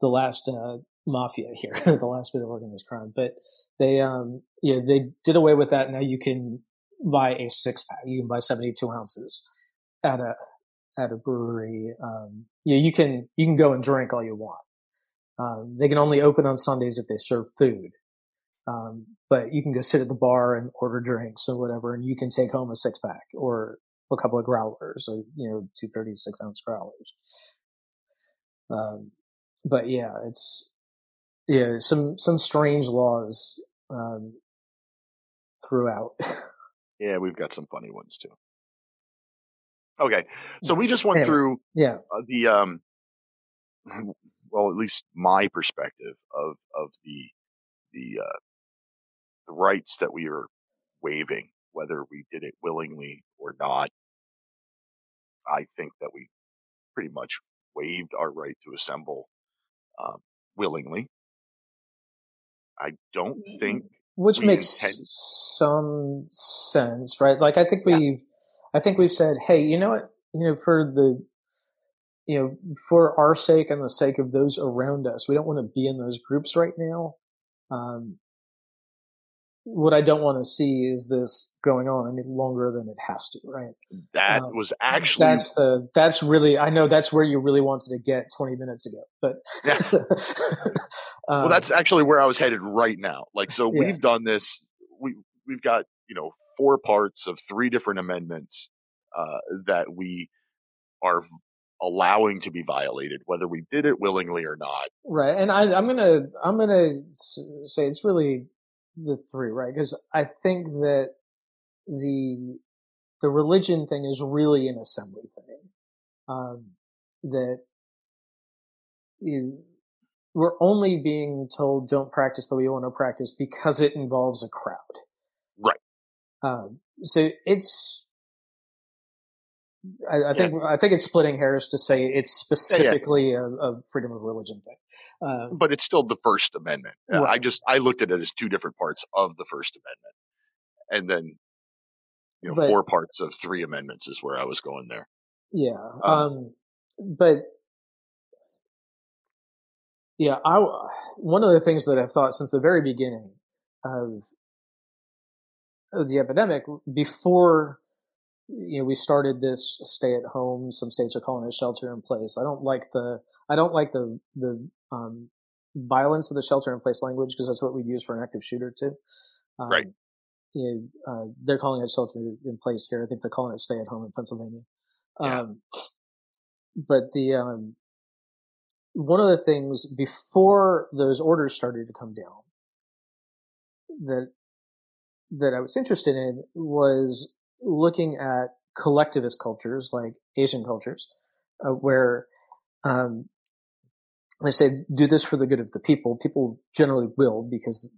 the last, uh, mafia here, the last bit of organized crime. But they, um, yeah, they did away with that. Now you can buy a six pack. You can buy 72 ounces at a, at a brewery. Um, yeah, you can, you can go and drink all you want. Um, they can only open on Sundays if they serve food. Um, but you can go sit at the bar and order drinks or whatever, and you can take home a six pack or a couple of growlers, or, you know, two 36 ounce growlers. Um, but yeah, it's, yeah, some some strange laws um, throughout. yeah, we've got some funny ones too. Okay, so we just went Anyway, through Yeah. uh, the um, well, at least my perspective of of the the uh, the rights that we are waiving, whether we did it willingly or not. I think that we pretty much waived our right to assemble um, willingly. I don't think Which makes some sense, right? Like I think Yeah. we've, I think we've said, hey, you know what, you know, for the, you know, for our sake and the sake of those around us, we don't want to be in those groups right now. Um, what I don't want to see is this going on any longer than it has to, right? that Um, was actually That's the, that's really, I know that's where you really wanted to get 20 minutes ago, but, Yeah. um, well, that's actually where I was headed right now. Like, so Yeah. we've done this. We we've got you know four parts of three different amendments uh, that we are allowing to be violated, whether we did it willingly or not. Right, and I, I'm gonna I'm gonna say it's really the three, right? Because I think that the the religion thing is really an assembly thing. Um, that you, we're only being told don't practice the way you want to practice because it involves a crowd. Right. Um, so it's. I, I think I think it's splitting hairs to say it's specifically a, a freedom of religion thing. Uh, But it's still the First Amendment. Uh, Right. I just I looked at it as two different parts of the First Amendment, and then you know But- four parts of three amendments is where I was going there. Yeah. Um, Um, but yeah, I, one of the things that I've thought since the very beginning of, of the epidemic before, you know, we started this stay at home, some states are calling it shelter in place. I don't like the, I don't like the, the, um, violence of the shelter in place language because that's what we use for an active shooter too. Um, Right. You know, uh, they're calling it shelter in place here. I think they're calling it stay at home in Pennsylvania. Yeah. Um, but the um, one of the things before those orders started to come down that that I was interested in was looking at collectivist cultures like Asian cultures, uh, where um, they say do this for the good of the people. People generally will because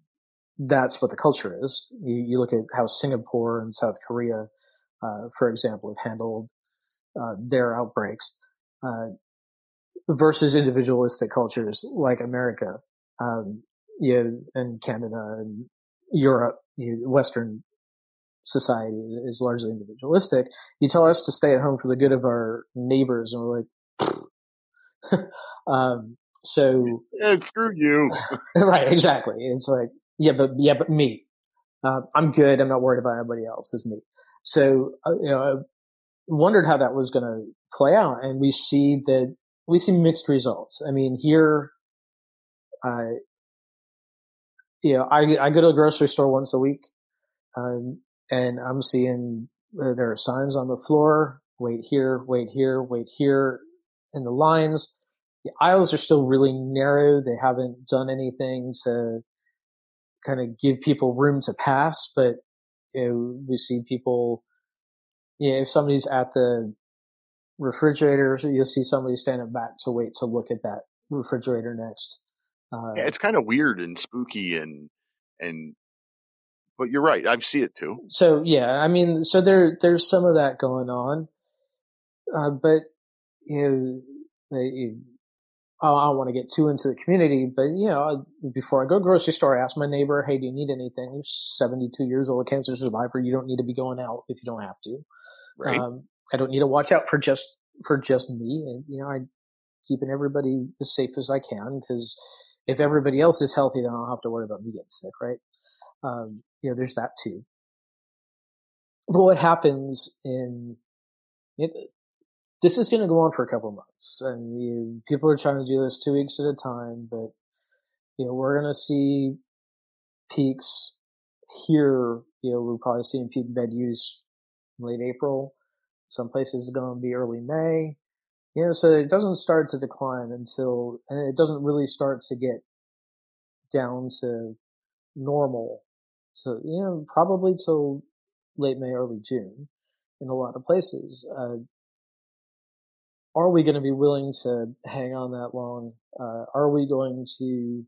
that's what the culture is. You, you look at how Singapore and South Korea, uh, for example, have handled uh, their outbreaks uh, versus individualistic cultures like America, um, you and Canada and Europe, you know, Western society is largely individualistic. You tell us to stay at home for the good of our neighbors, and we're like, um, so Yeah, screw you. right, exactly. It's like, yeah, but yeah, but me, uh, I'm good. I'm not worried about anybody else. It's me. So, uh, you know, I wondered how that was going to play out, and we see that we see mixed results. I mean, here, uh, you know, I I go to the grocery store once a week, um, and I'm seeing uh, there are signs on the floor: wait here, wait here, wait here, in the lines. The aisles are still really narrow. They haven't done anything to kind of give people room to pass, but you know, we see people. You know, if somebody's at the refrigerator, you'll see somebody standing back to wait to look at that refrigerator next. Uh, Yeah, it's kind of weird and spooky and and. But you're right. I see it too. so yeah, I mean, so there there's some of that going on, uh, but you know, you, I don't want to get too into the community, but you know, before I go grocery store, I ask my neighbor, "Hey, do you need anything?" You're 72 years old, a cancer survivor. You don't need to be going out if you don't have to. Right. Um, I don't need to watch out for just for just me, and you know, I keeping everybody as safe as I can because if everybody else is healthy, then I don't have to worry about me getting sick, right? Um, you know, there's that too. But what happens in it, this is going to go on for a couple months, and you, people are trying to do this two weeks at a time. But you know, we're going to see peaks here. You know, we're probably seeing peak bed use late April. Some places it's going to be early May. Know, so it doesn't start to decline until, and it doesn't really start to get down to normal. So you know, probably till late May, early June in a lot of places. Uh, are we going to be willing to hang on that long? Uh, are we going to,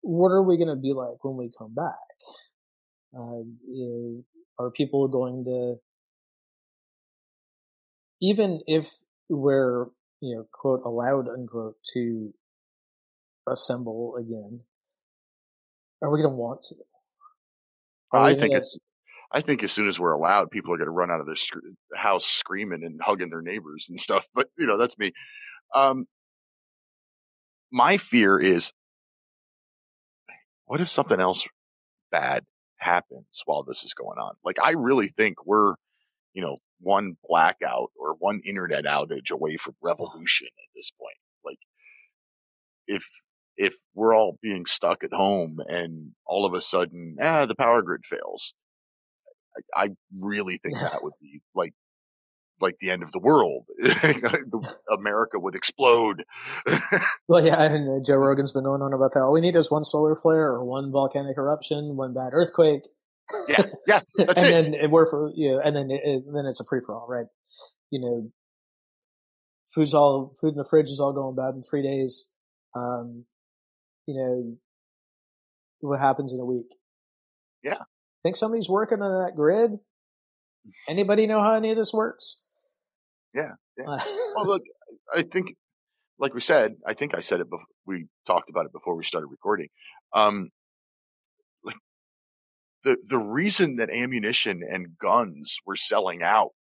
what are we going to be like when we come back? Uh, you know, are people going to, even if we're, you know, quote, allowed, unquote, to assemble again, are we going to want to? I think it's, I think as soon as we're allowed, people are going to run out of their sc- house screaming and hugging their neighbors and stuff. But you know, that's me. Um, my fear is, what if something else bad happens while this is going on? Like, I really think we're, you know, one blackout or one internet outage away from revolution at this point. Like, if if we're all being stuck at home and all of a sudden, ah, the power grid fails, I, I really think that would be like like the end of the world. America would explode. well, yeah, and uh, Joe Rogan's been going on about that. All we need is one solar flare or one volcanic eruption, one bad earthquake. Yeah, yeah, and it. then it, we're for you know, and then it, then it's a free for all, right? You know, food's all food in the fridge is all going bad in three days. Um, you know, what happens in a week? Yeah. Think somebody's working on that grid? Anybody know how any of this works? Yeah. yeah. well, look, I think, like we said, I think I said it before we talked about it before we started recording. Um, the the reason that ammunition and guns were selling out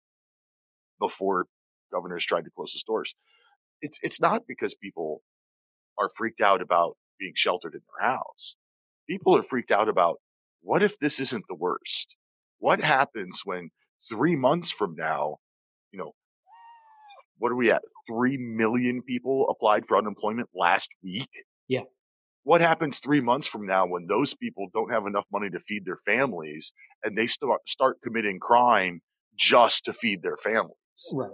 before governors tried to close the stores, it's it's not because people are freaked out about being sheltered in their house. People are freaked out about what if this isn't the worst? What happens when three months from now, you know, what are we at? Three million people applied for unemployment last week. Yeah. What happens three months from now when those people don't have enough money to feed their families and they start start committing crime just to feed their families? Right.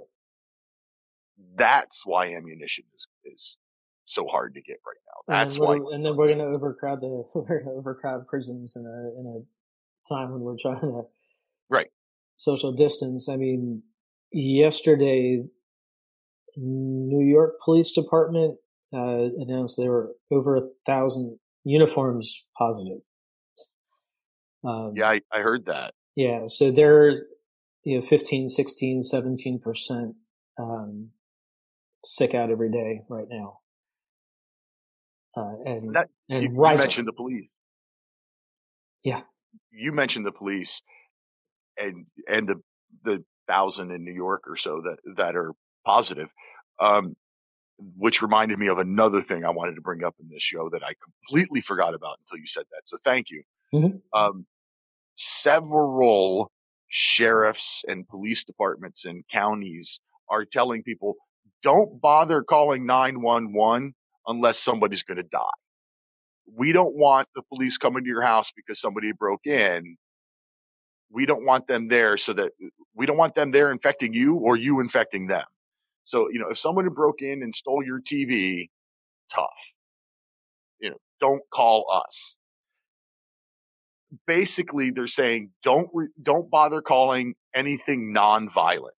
That's why ammunition is is so hard to get right now. That's and why. And then we're going to overcrowd the we're to overcrowd prisons in a in a time when we're trying to right social distance. I mean, yesterday, New York Police Department uh, announced there were over a thousand uniforms positive. Um, yeah, I, I heard that. Yeah, so they're you know 15, 16, 17 percent um, sick out every day right now. Uh, and that, and you, you mentioned the police. Yeah, you mentioned the police, and and the the thousand in New York or so that that are positive. Um, which reminded me of another thing I wanted to bring up in this show that I completely forgot about until you said that. So thank you. Mm-hmm. Um, several sheriffs and police departments and counties are telling people don't bother calling 911 unless somebody's going to die. We don't want the police coming to your house because somebody broke in. We don't want them there so that we don't want them there infecting you or you infecting them. So, you know, if someone broke in and stole your TV, tough. You know, don't call us. Basically, they're saying don't re- don't bother calling anything non-violent.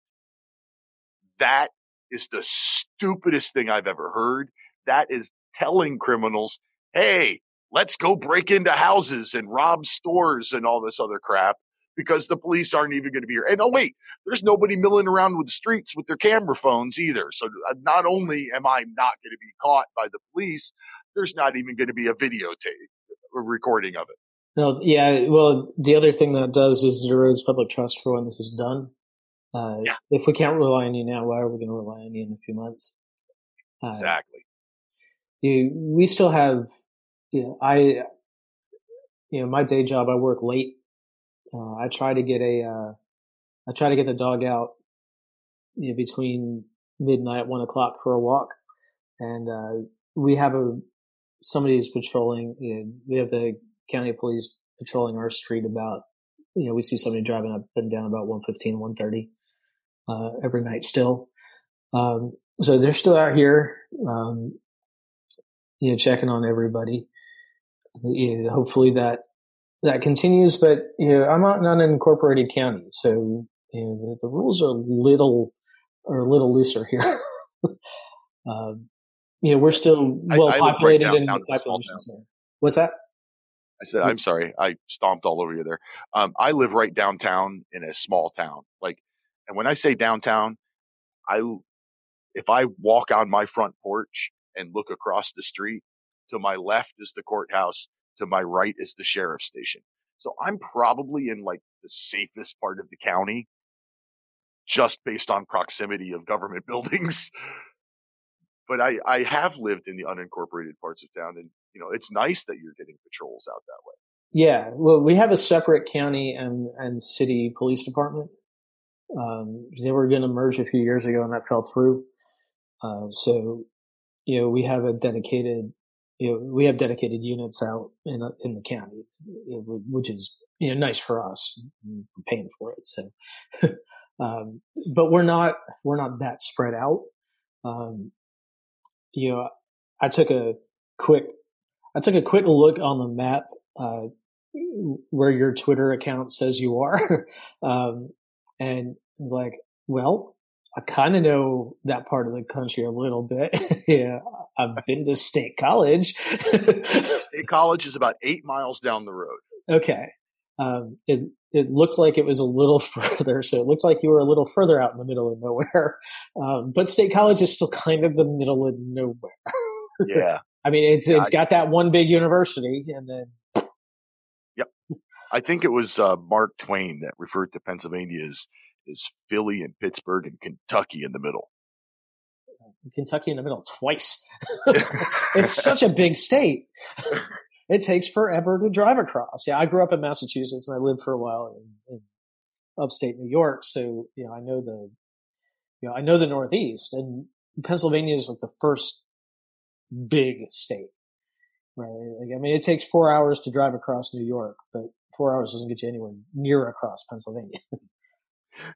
That is the stupidest thing I've ever heard that is telling criminals, hey, let's go break into houses and rob stores and all this other crap because the police aren't even going to be here. And oh, wait, there's nobody milling around with the streets with their camera phones either. So uh, not only am I not going to be caught by the police, there's not even going to be a videotape, a recording of it. No, yeah. Well, the other thing that does is erodes public trust for when this is done. Uh, yeah. If we can't rely on you now, why are we going to rely on you in a few months? Uh, exactly you, we still have, you know, I, you know, my day job, I work late. Uh, I try to get a, uh, I try to get the dog out you know, between midnight, one o'clock for a walk. And, uh, we have a, somebody's patrolling, you know, we have the county police patrolling our street about, you know, we see somebody driving up and down about 115, 130, uh, every night still. Um, so they're still out here. Um, you know, checking on everybody. You know, hopefully that that continues. But you know, I'm not in an unincorporated county, so you know the, the rules are little are a little looser here. um, you know, we're still well I, I populated right in population. What's that? I said, I'm sorry, I stomped all over you there. Um, I live right downtown in a small town. Like, and when I say downtown, I, if I walk on my front porch and look across the street, to my left is the courthouse, to my right is the sheriff's station. So I'm probably in like the safest part of the county just based on proximity of government buildings. but I, I have lived in the unincorporated parts of town and you know, it's nice that you're getting patrols out that way. Yeah. Well, we have a separate county and, and city police department. Um, they were going to merge a few years ago and that fell through. Uh, so, you know, we have a dedicated, you know, we have dedicated units out in, in the county, which is, you know, nice for us. We're paying for it. So, um, but we're not, we're not that spread out. Um, you know, I took a quick I took a quick look on the map uh, where your Twitter account says you are, um, and like, well, I kind of know that part of the country a little bit. yeah, I've been to State College. State College is about eight miles down the road. Okay. Um, it it looked like it was a little further, so it looked like you were a little further out in the middle of nowhere. Um, but State College is still kind of the middle of nowhere. yeah, I mean, it's it's got that one big university, and then. Yep, I think it was uh, Mark Twain that referred to Pennsylvania as is Philly and Pittsburgh and Kentucky in the middle. Kentucky in the middle twice. it's such a big state. It takes forever to drive across. Yeah, I grew up in Massachusetts and I lived for a while in, in upstate New York, so you know I know the you know I know the Northeast and Pennsylvania is like the first big state. Right. Like, I mean, it takes four hours to drive across New York, but four hours doesn't get you anywhere near across Pennsylvania. it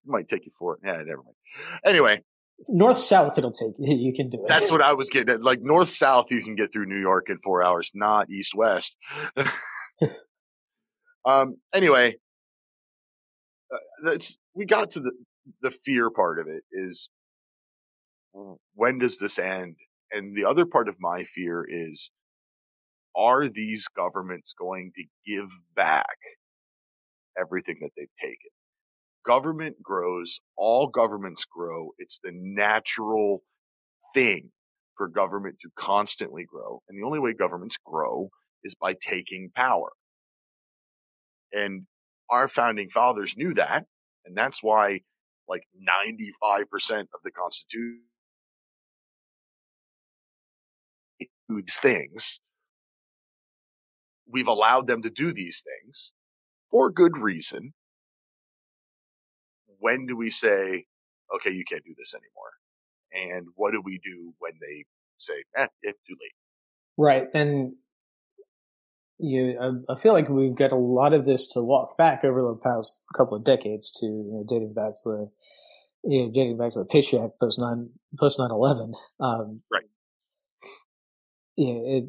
might take you four. Yeah, never mind. Anyway, north south it'll take you can do it. That's what i was getting at. Like north south you can get through new york in four hours not east west um anyway uh, that's we got to the the fear part of it is when does this end? And the other part of my fear is, are these governments going to give back everything that they've taken? Government grows, all governments grow. It's the natural thing for government to constantly grow. And the only way governments grow is by taking power. And our founding fathers knew that. And that's why like 95% of the Constitution these things. We've allowed them to do these things for good reason. When do we say, okay, you can't do this anymore? And what do we do when they say, eh, it's too late? Right. And you, I feel like we've got a lot of this to walk back over the past couple of decades to, you know, dating back to the, you know, dating back to the Patriot Act post nine, post nine eleven. Um, right you know, it,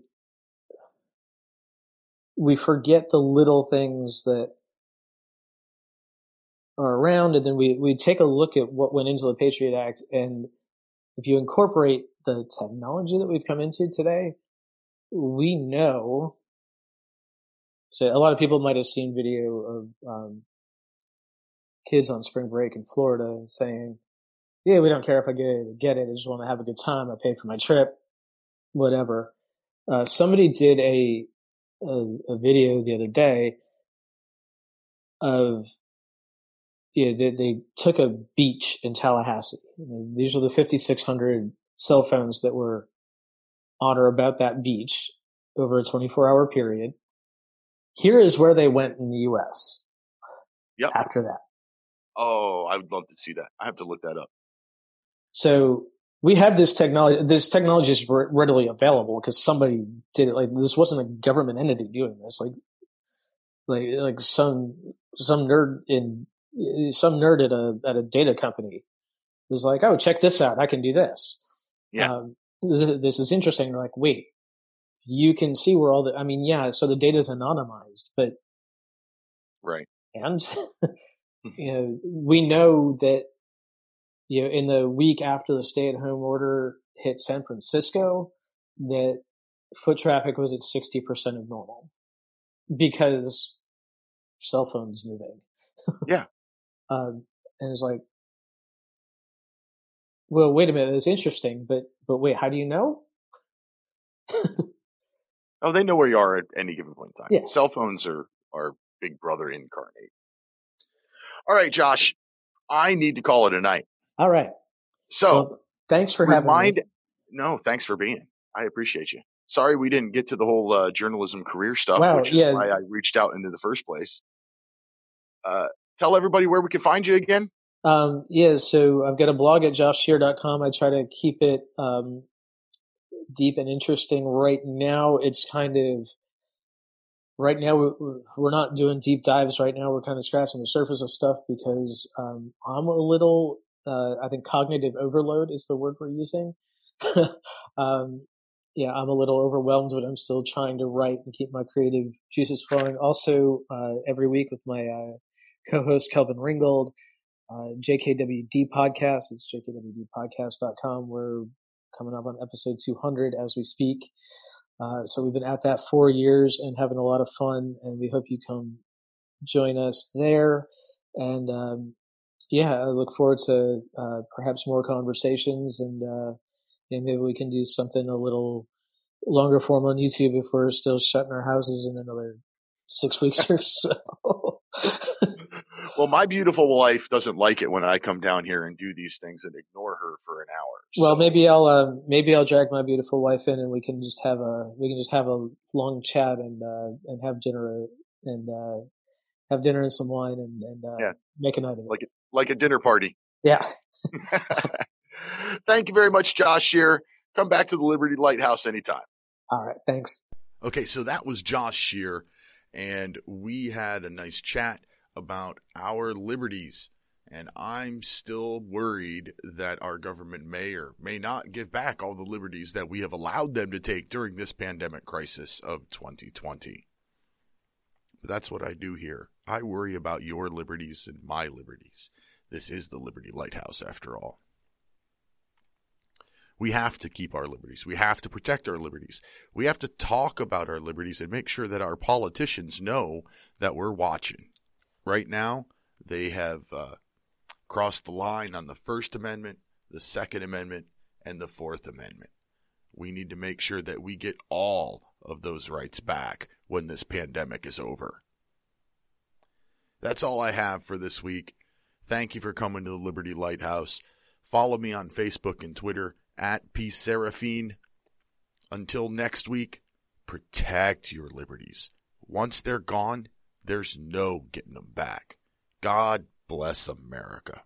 we forget the little things that are around, and then we, we take a look at what went into the Patriot Act, and if you incorporate the technology that we've come into today, we know. So a lot of people might have seen video of um, kids on spring break in Florida saying, "Yeah, we don't care if I get get it. I just want to have a good time. I paid for my trip, whatever." Uh, somebody did a, a, a video the other day of yeah, they, they, took a beach in Tallahassee. These are the 5,600 cell phones that were on or about that beach over a 24 hour period. Here is where they went in the U.S. Yep. After that. Oh, I would love to see that. I have to look that up. So we have this technology. This technology is readily available because somebody did it. Like this wasn't a government entity doing this. Like, like, like some some nerd in some nerd at a at a data company was like, "Oh, check this out! I can do this." Yeah, um, th- this is interesting. They're like, wait, you can see where all the. I mean, yeah. So the data is anonymized, but right, and you know, we know that you know, in the week after the stay at home order hit San Francisco, that foot traffic was at 60% of normal because cell phones moving. Yeah. Um, and it's like, well, wait a minute. It's interesting, but, but wait, how do you know? oh, they know where you are at any given point in time. Yeah. Cell phones are, are big brother incarnate. All right, Josh, I need to call it a night. All right. So well, thanks for remind, having me. No, thanks for being. I appreciate you. Sorry we didn't get to the whole uh, journalism career stuff, Wow, which is yeah. why I reached out into the first place. Uh, tell everybody where we can find you again. Um, yeah, so I've got a blog at joshshear.com. I try to keep it um, deep and interesting. Right now, it's kind of right now we're, not doing deep dives. Right now, we're kind of scratching the surface of stuff because um, I'm a little. Uh, I think cognitive overload is the word we're using. um, yeah, I'm a little overwhelmed, but I'm still trying to write and keep my creative juices flowing. Also, uh, every week with my uh, co-host Kelvin Ringgold, uh, JKWD podcast. It's jkwdpodcast.com. We're coming up on episode 200 as we speak. Uh, so we've been at that four years and having a lot of fun, and we hope you come join us there. And um, yeah, I look forward to uh, perhaps more conversations, and uh, yeah, maybe we can do something a little longer form on YouTube if we're still shutting our houses in another six weeks or so. well, my beautiful wife doesn't like it when I come down here and do these things and ignore her for an hour. Well, maybe I'll uh, maybe I'll drag my beautiful wife in, and we can just have a we can just have a long chat and uh, and have dinner and uh, have dinner and some wine and and uh, Yeah. make a night of it. like like a dinner party. yeah, Thank you very much, Josh Shear. Come back to the Liberty Lighthouse anytime. all right, thanks. Okay, so that was Josh Shear, and we had a nice chat about our liberties. And I'm still worried that our government may or may not give back all the liberties that we have allowed them to take during this pandemic crisis of 2020. But that's what I do here. I worry about your liberties and my liberties. This is the Liberty Lighthouse, after all. We have to keep our liberties. We have to protect our liberties. We have to talk about our liberties and make sure that our politicians know that we're watching. Right now, they have uh, crossed the line on the First Amendment, the Second Amendment, and the Fourth Amendment. We need to make sure that we get all of those rights back when this pandemic is over. That's all I have for this week. Thank you for coming to the Liberty Lighthouse. Follow me on Facebook and Twitter at P. Serefine. Until next week, protect your liberties. Once they're gone, there's no getting them back. God bless America.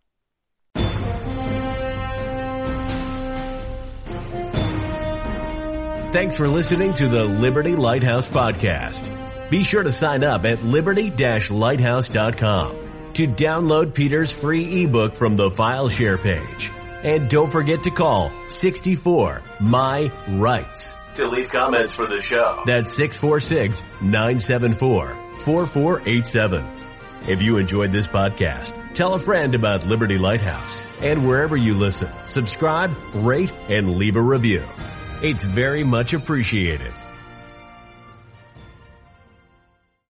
Thanks for listening to the Liberty Lighthouse Podcast. Be sure to sign up at liberty-lighthouse.com to download Peter's free ebook from the file share page. And don't forget to call 64 My Rights to leave comments for the show. That's 646-974-4487. If you enjoyed this podcast, tell a friend about Liberty Lighthouse. And wherever you listen, subscribe, rate, and leave a review. It's very much appreciated.